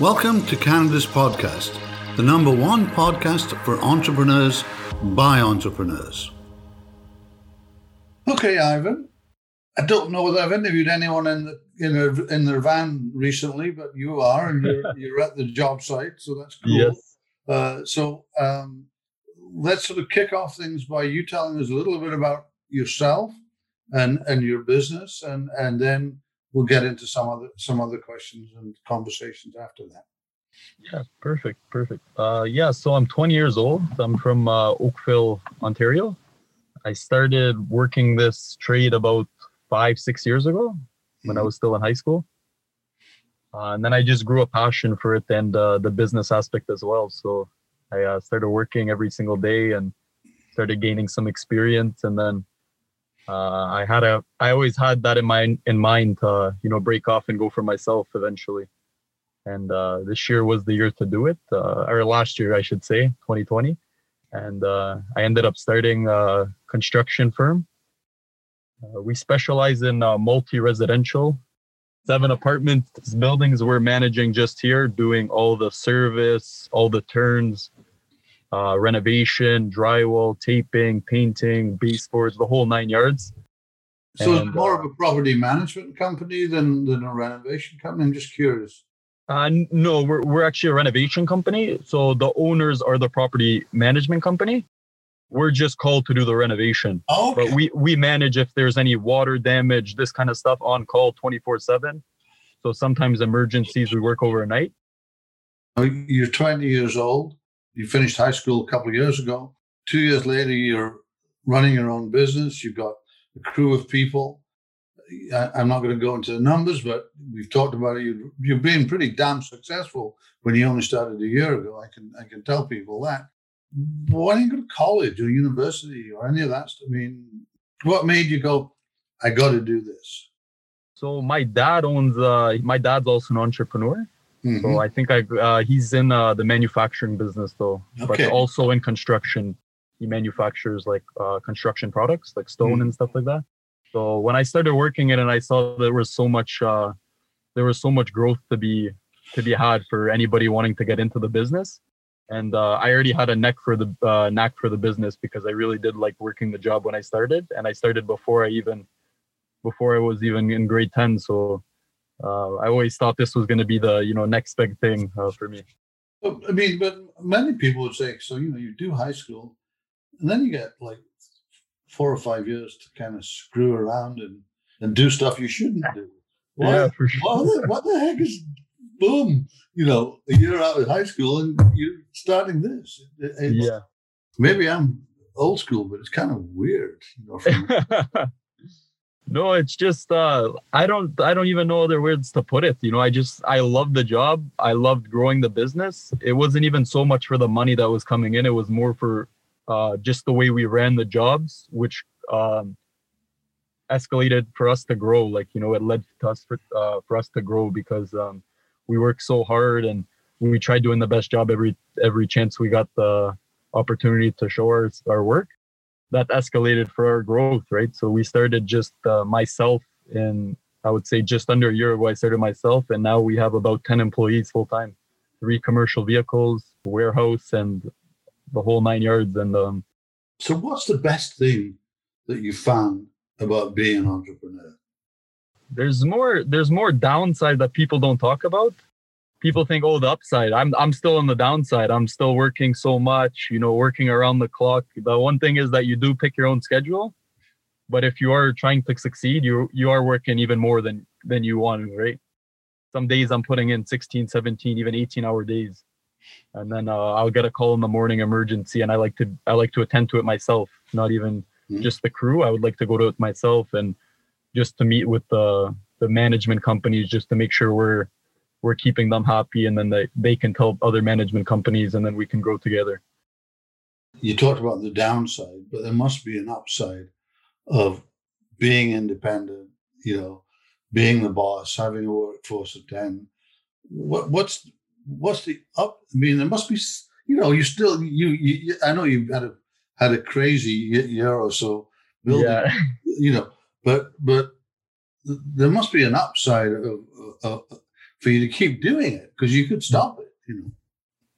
Welcome to Canada's podcast, the number one podcast for entrepreneurs by entrepreneurs. Okay, Ivan. I don't know whether I've interviewed anyone in the, in their in their van recently, but you are, and you're, you're at the job site, so that's cool. Yes. Uh, so um, let's sort of kick off things by you telling us a little bit about yourself and and your business, and and then we'll get into some other some other questions and conversations after that. Yeah, perfect, perfect. Uh, yeah, so I'm 20 years old. I'm from uh, Oakville, Ontario. I started working this trade about five, six years ago when I Mhm. was still in high school. Uh, and then I just grew a passion for it and uh, the business aspect as well. So I uh, started working every single day and started gaining some experience. And then uh, I had a, I always had that in mind, in mind to, you know, break off and go for myself eventually. And uh, this year was the year to do it, uh, or last year, I should say, 2020. And uh, I ended up starting a construction firm. Uh, we specialize in uh, multi-residential, seven apartment buildings. We're managing just here, doing all the service, all the turns, uh, renovation, drywall, taping, painting, baseboards, the whole nine yards. So it's more uh, of a property management company than than a renovation company. I'm just curious. Uh, no, we're, we're actually a renovation company. So the owners are the property management company. We're just called to do the renovation. Oh, But we, we manage if there's any water damage, this kind of stuff on call 24 7. So sometimes emergencies, we work overnight. you're 20 years old. You finished high school a couple of years ago. Two years later, you're running your own business. You've got a crew of people. I, I'm not going to go into the numbers, but we've talked about it. You, you've been pretty damn successful when you only started a year ago. I can I can tell people that. Why didn't you go to college or university or any of that stuff? I mean, what made you go? I got to do this. So my dad owns, uh, my dad's also an entrepreneur. Mhm. So I think I, uh, he's in uh, the manufacturing business though, Okay. but also in construction. He manufactures like uh, construction products, like stone Mm. and stuff like that. So when I started working it, and I saw there was so much, uh, there was so much growth to be to be had for anybody wanting to get into the business. And uh, I already had a neck for the uh, knack for the business because I really did like working the job when I started, and I started before I even before I was even in grade ten. So uh, I always thought this was going to be the you know next big thing uh, for me. Well, I mean, but many people would say, so you know, you do high school, and then you get like four or five years to kind of screw around and and do stuff you shouldn't do. Why, for what, the, what the heck is boom? You know, a year out of high school and you're starting this. It's- Yeah. Maybe I'm old school, but it's kind of weird. You know, no, it's just uh I don't I don't even know other words to put it. You know, I just I loved the job. I loved growing the business. It wasn't even so much for the money that was coming in. It was more for uh just the way we ran the jobs, which um escalated for us to grow. Like, you know, it led to us for uh for us to grow because um we worked so hard and we tried doing the best job every every chance we got the opportunity to show our, our work that escalated for our growth, right? So we started just uh, myself in, I would say, just under a year ago, I started myself, and now we have about 10 employees full time, three commercial vehicles, warehouse, and the whole nine yards. And um, so, what's the best thing that you found about being an entrepreneur? there's more, there's more downside that people don't talk about. People think, oh, the upside. I'm, I'm still on the downside. I'm still working so much, you know, working around the clock. The one thing is that you do pick your own schedule, but if you are trying to succeed, you you are working even more than than you want, right? Some days I'm putting in 16, 17, even 18 hour days. And then uh, I'll get a call in the morning emergency and I like to I like to attend to it myself, not even Mhm. just the crew. I would like to go to it myself and just to meet with the the management companies just to make sure we're we're keeping them happy and then they, they can tell other management companies and then we can grow together. you talked about the downside, but there must be an upside of being independent, you know, being the boss, having a workforce of 10. What, what's, what's the up? I mean, there must be, you know, you still, you, you, I know you've had a, had a crazy year or so building, Yeah. you know, but, but there must be an upside of, of, for you to keep doing it because you could stop it. You know.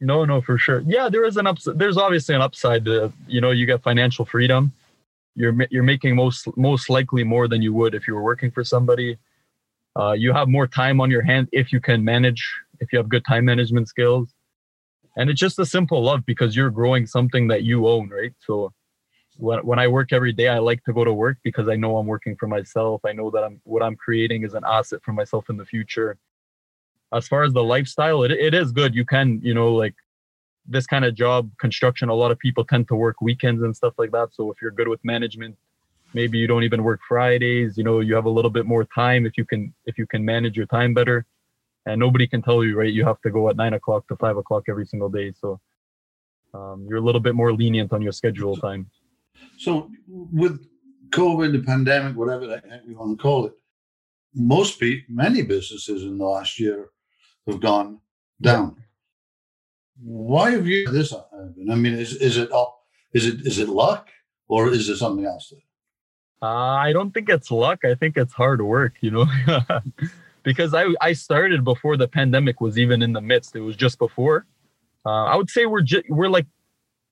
No, no, for sure. Yeah, there is an upside. There's obviously an upside. To, you know, you get financial freedom. You're you're making most most likely more than you would if you were working for somebody. Uh, you have more time on your hand if you can manage. If you have good time management skills, and it's just a simple love because you're growing something that you own, right? So when when I work every day, I like to go to work because I know I'm working for myself. I know that I'm what I'm creating is an asset for myself in the future. As far as the lifestyle, it it is good. You can, you know, like this kind of job, construction, a lot of people tend to work weekends and stuff like that. So if you're good with management, maybe you don't even work Fridays, you know, you have a little bit more time if you can if you can manage your time better. And nobody can tell you, right? You have to go at nine o'clock to five o'clock every single day. So um, you're a little bit more lenient on your schedule time. So with COVID, the pandemic, whatever you want to call it, most people, many businesses in the last year have gone down. Why have you this happen? I mean, is is it up? Is it is it luck or is it something else? Uh, I don't think it's luck. I think it's hard work. You know, because I I started before the pandemic was even in the midst. It was just before. Uh, I would say we're ju- we're like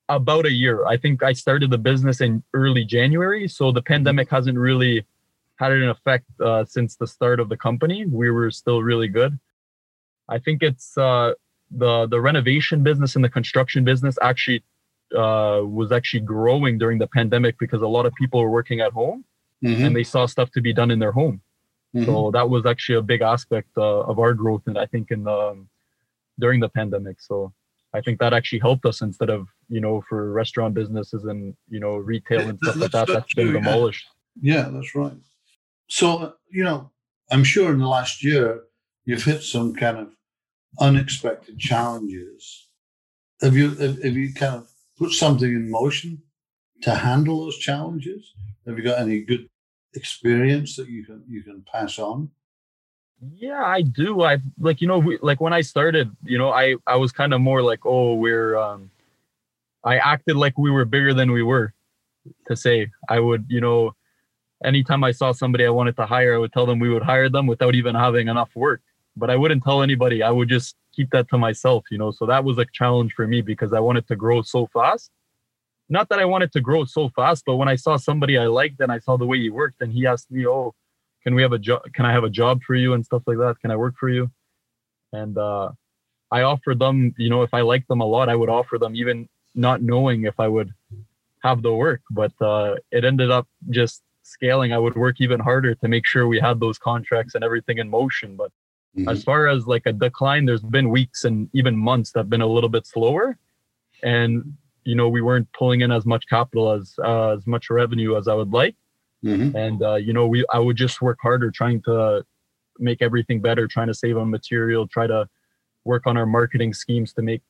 about a year. I think I started the business in early January, so the pandemic hasn't really had an effect uh, since the start of the company. We were still really good. I think it's uh, the the renovation business and the construction business actually uh, was actually growing during the pandemic because a lot of people were working at home mm-hmm. and they saw stuff to be done in their home. Mm-hmm. So that was actually a big aspect uh, of our growth, and I think in the um, during the pandemic. So I think that actually helped us instead of you know for restaurant businesses and you know retail and stuff like that that's been demolished. Yeah, that's right. So you know, I'm sure in the last year you've hit some kind of unexpected challenges. Have you have, you kind of put something in motion to handle those challenges? Have you got any good experience that you can you can pass on? Yeah, I do. I like you know we, like when I started, you know, I I was kind of more like, oh, we're um I acted like we were bigger than we were to say. I would, you know, anytime I saw somebody I wanted to hire, I would tell them we would hire them without even having enough work. But I wouldn't tell anybody. I would just keep that to myself, you know. So that was a challenge for me because I wanted to grow so fast. Not that I wanted to grow so fast, but when I saw somebody I liked and I saw the way he worked and he asked me, "Oh, can we have a job can i have a job for you and stuff like that can i work for you and uh, i offered them you know if i liked them a lot i would offer them even not knowing if i would have the work but uh, it ended up just scaling i would work even harder to make sure we had those contracts and everything in motion but mm-hmm. as far as like a decline there's been weeks and even months that have been a little bit slower and you know we weren't pulling in as much capital as uh, as much revenue as i would like Mm-hmm. And uh, you know, we I would just work harder trying to make everything better, trying to save on material, try to work on our marketing schemes to make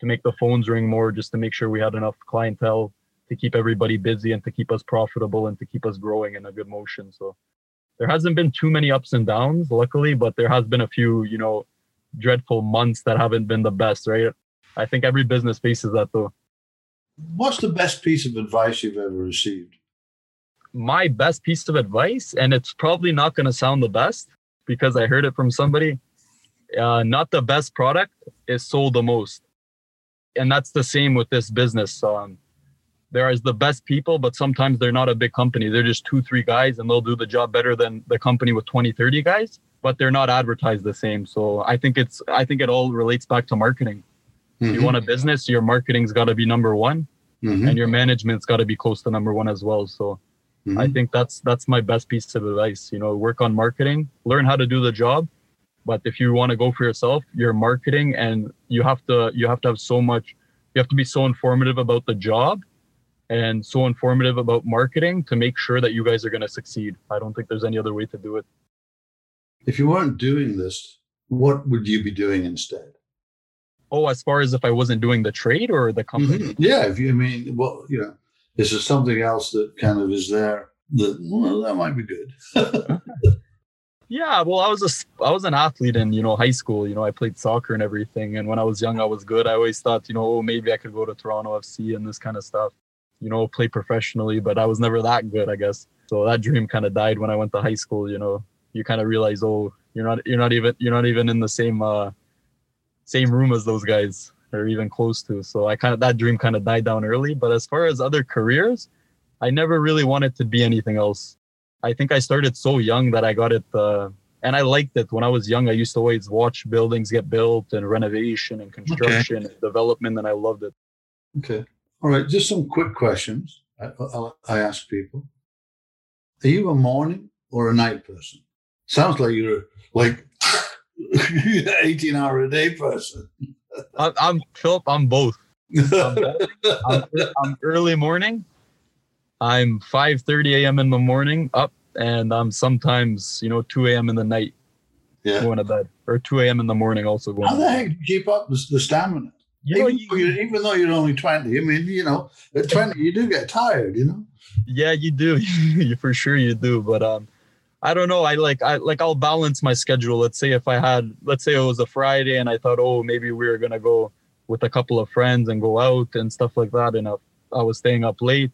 to make the phones ring more, just to make sure we had enough clientele to keep everybody busy and to keep us profitable and to keep us growing in a good motion. So there hasn't been too many ups and downs, luckily, but there has been a few, you know, dreadful months that haven't been the best, right? I think every business faces that though. What's the best piece of advice you've ever received? my best piece of advice, and it's probably not going to sound the best because I heard it from somebody. Uh, not the best product is sold the most, and that's the same with this business. Um, there is the best people, but sometimes they're not a big company. They're just two, three guys, and they'll do the job better than the company with 20, 30 guys, but they're not advertised the same. So I think it's I think it all relates back to marketing. Mm-hmm. You want a business, your marketing's got to be number one, mm-hmm. and your management's got to be close to number one as well. So Mm-hmm. I think that's that's my best piece of advice. You know, work on marketing, learn how to do the job. But if you want to go for yourself, you're marketing and you have to you have to have so much you have to be so informative about the job and so informative about marketing to make sure that you guys are going to succeed. I don't think there's any other way to do it. If you weren't doing this, what would you be doing instead? Oh, as far as if I wasn't doing the trade or the company? Mm-hmm. Yeah, if you I mean, well, you know, is there something else that kind of is there that well that might be good? yeah, well, I was a I was an athlete in you know high school. You know, I played soccer and everything, and when I was young, I was good. I always thought, you know, oh, maybe I could go to Toronto FC and this kind of stuff. You know, play professionally, but I was never that good, I guess. So that dream kind of died when I went to high school. You know, you kind of realize, oh, you're not you're not even you're not even in the same uh same room as those guys or even close to so i kind of that dream kind of died down early but as far as other careers i never really wanted to be anything else i think i started so young that i got it uh and i liked it when i was young i used to always watch buildings get built and renovation and construction okay. and development and i loved it okay all right just some quick questions I, I, I ask people are you a morning or a night person sounds like you're like 18 hour a day person. I'm, I'm Philip. I'm both. I'm, I'm, I'm, early morning. I'm 5:30 a.m. in the morning up, and I'm sometimes you know 2 a.m. in the night yeah. going to bed, or 2 a.m. in the morning also going. How the heck do you keep up the, the stamina? Even, you, though even though you're only 20, I mean, you know, at 20 you do get tired, you know. Yeah, you do. you for sure you do, but um I don't know. I like I like I'll balance my schedule. Let's say if I had let's say it was a Friday and I thought, oh, maybe we were gonna go with a couple of friends and go out and stuff like that, and I, I was staying up late.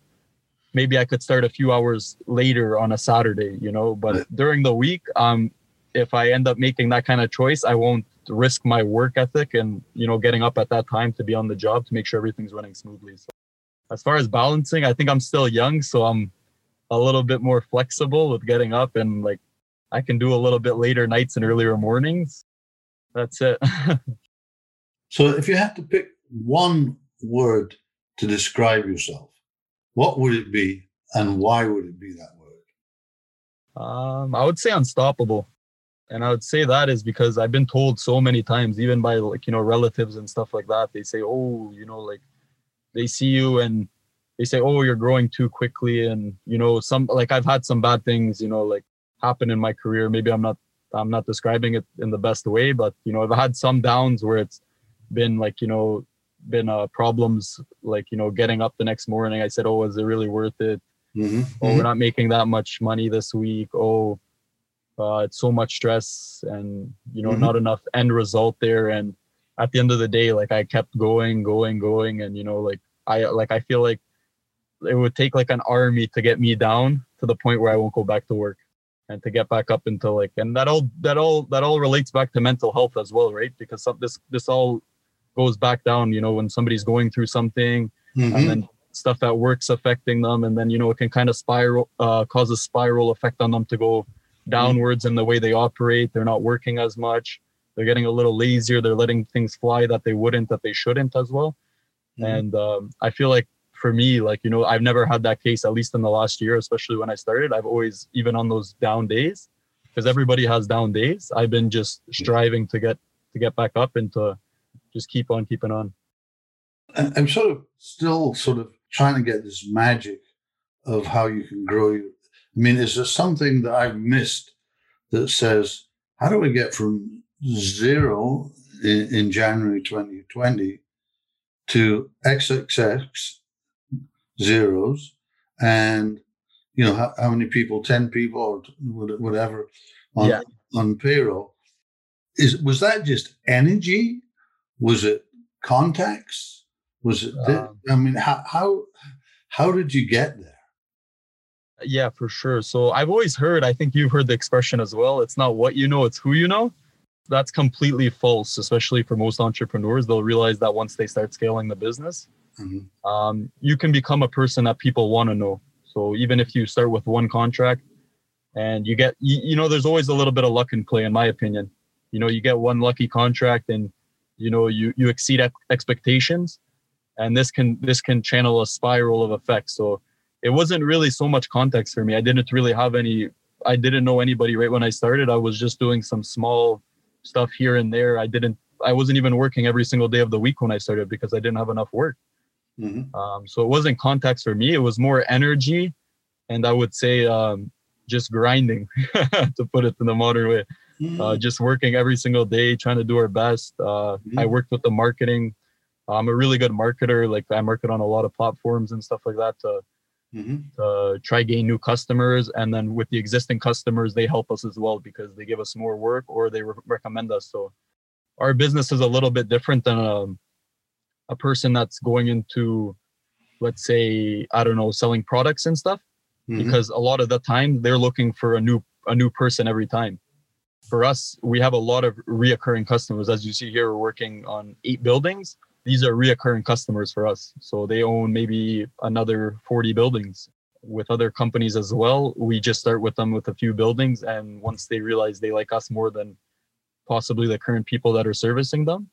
Maybe I could start a few hours later on a Saturday, you know. But during the week, um, if I end up making that kind of choice, I won't risk my work ethic and you know getting up at that time to be on the job to make sure everything's running smoothly. So as far as balancing, I think I'm still young, so I'm a little bit more flexible with getting up and like I can do a little bit later nights and earlier mornings. That's it. so if you had to pick one word to describe yourself, what would it be and why would it be that word? Um, I would say unstoppable. And I would say that is because I've been told so many times, even by like, you know, relatives and stuff like that, they say, oh, you know, like they see you and they say, "Oh, you're growing too quickly," and you know, some like I've had some bad things, you know, like happen in my career. Maybe I'm not I'm not describing it in the best way, but you know, I've had some downs where it's been like you know been uh, problems like you know getting up the next morning. I said, "Oh, is it really worth it?" Mm-hmm. Oh, we're mm-hmm. not making that much money this week. Oh, uh, it's so much stress, and you know, mm-hmm. not enough end result there. And at the end of the day, like I kept going, going, going, and you know, like I like I feel like it would take like an army to get me down to the point where I won't go back to work and to get back up into like and that all that all that all relates back to mental health as well right because some, this this all goes back down you know when somebody's going through something mm-hmm. and then stuff at work's affecting them and then you know it can kind of spiral uh, cause a spiral effect on them to go downwards mm-hmm. in the way they operate they're not working as much they're getting a little lazier they're letting things fly that they wouldn't that they shouldn't as well mm-hmm. and um, i feel like for me, like, you know, I've never had that case, at least in the last year, especially when I started. I've always, even on those down days, because everybody has down days, I've been just striving to get to get back up and to just keep on keeping on. I'm sort of still sort of trying to get this magic of how you can grow. I mean, is there something that I've missed that says, how do we get from zero in, in January 2020 to XXX zeros and you know how, how many people 10 people or whatever on, yeah. on payroll? Is was that just energy? Was it contacts? Was it um, i mean how how how did you get there yeah for sure so i've always heard i think you've heard the expression as well it's not what you know it's who you know that's completely false especially for most entrepreneurs they'll realize that once they start scaling the business mm-hmm. um, you can become a person that people want to know. So even if you start with one contract and you get, you, you know, there's always a little bit of luck in play, in my opinion. You know, you get one lucky contract and you know you you exceed expectations, and this can this can channel a spiral of effects. So it wasn't really so much context for me. I didn't really have any. I didn't know anybody right when I started. I was just doing some small stuff here and there. I didn't. I wasn't even working every single day of the week when I started because I didn't have enough work. Mm-hmm. Um, so it wasn't context for me. It was more energy, and I would say um, just grinding, to put it in the modern way. Mm-hmm. Uh, just working every single day, trying to do our best. Uh, mm-hmm. I worked with the marketing. I'm a really good marketer. Like I market on a lot of platforms and stuff like that to, mm-hmm. to try gain new customers. And then with the existing customers, they help us as well because they give us more work or they re- recommend us. So our business is a little bit different than um, a person that's going into let's say i don't know selling products and stuff mm-hmm. because a lot of the time they're looking for a new a new person every time for us, we have a lot of reoccurring customers. As you see here, we're working on eight buildings. These are reoccurring customers for us. So they own maybe another 40 buildings. With other companies as well, we just start with them with a few buildings. And once they realize they like us more than possibly the current people that are servicing them,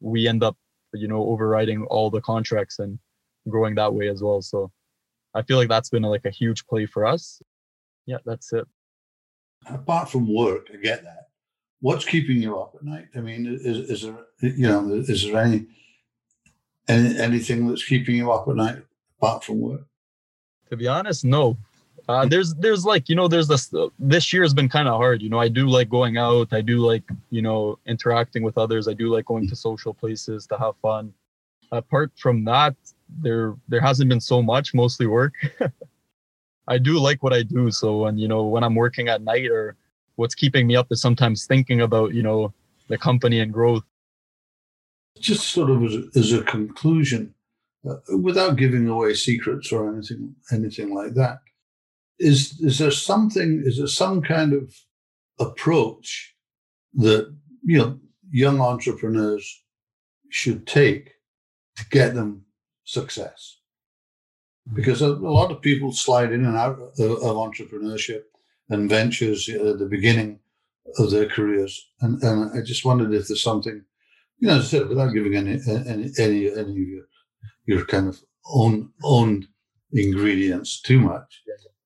we end up, you know, overriding all the contracts and growing that way as well. So I feel like that's been like a huge play for us. Yeah, that's it apart from work, I get that. What's keeping you up at night? I mean, is, is there, you know, is there any, any anything that's keeping you up at night apart from work? To be honest, no. Uh, there's there's like you know there's this this year has been kind of hard you know i do like going out i do like you know interacting with others i do like going to social places to have fun apart from that there there hasn't been so much mostly work I do like what I do. So when you know when I'm working at night or what's keeping me up is sometimes thinking about you know the company and growth. Just sort of as, as a conclusion, uh, without giving away secrets or anything anything like that, is is there something? Is there some kind of approach that you know young entrepreneurs should take to get them success? because a, a lot of people slide in and out of, of entrepreneurship and ventures at the beginning of their careers. And, and I just wondered if there's something, you know, said, without giving any any any, any of your your kind of own own ingredients too much,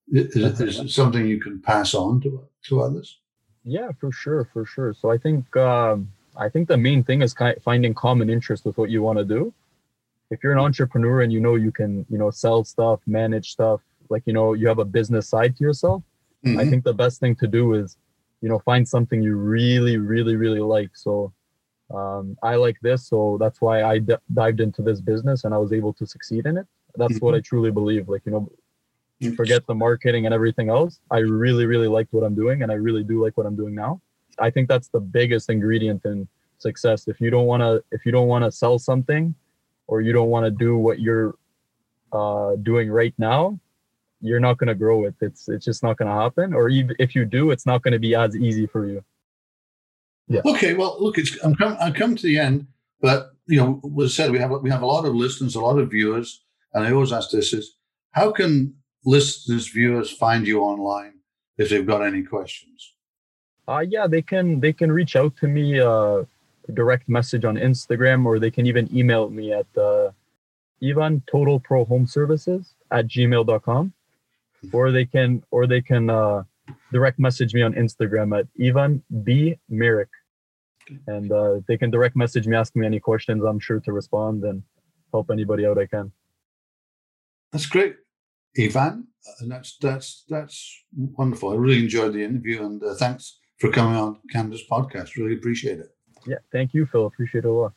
is, is something you can pass on to to others? Yeah, for sure, for sure. So I think um, I think the main thing is kind finding common interest with what you want to do if you're an entrepreneur and you know you can you know sell stuff manage stuff like you know you have a business side to yourself mm-hmm. i think the best thing to do is you know find something you really really really like so um, i like this so that's why I d- dived into this business and i was able to succeed in it that's mm-hmm. what i truly believe like you know forget the marketing and everything else i really really liked what i'm doing and i really do like what i'm doing now i think that's the biggest ingredient in success if you don't want to if you don't want to sell something or you don't want to do what you're uh, doing right now, you're not going to grow it. It's it's just not going to happen. Or even if you do, it's not going to be as easy for you. Yeah. Okay. Well, look, it's I'm come I'm come to the end, but you know, was said we have we have a lot of listeners, a lot of viewers, and I always ask this: is how can listeners, viewers find you online if they've got any questions? Uh yeah, they can they can reach out to me. Uh, direct message on Instagram or they can even email me at uh, Ivan Total Pro Home Services at gmail.com or they can or they can uh, direct message me on Instagram at Ivan B. Merrick and uh, they can direct message me ask me any questions I'm sure to respond and help anybody out I can. That's great Ivan. And that's that's that's wonderful. I really enjoyed the interview and uh, thanks for coming on Canada's podcast. Really appreciate it. Yeah, thank you, Phil. Appreciate it a lot.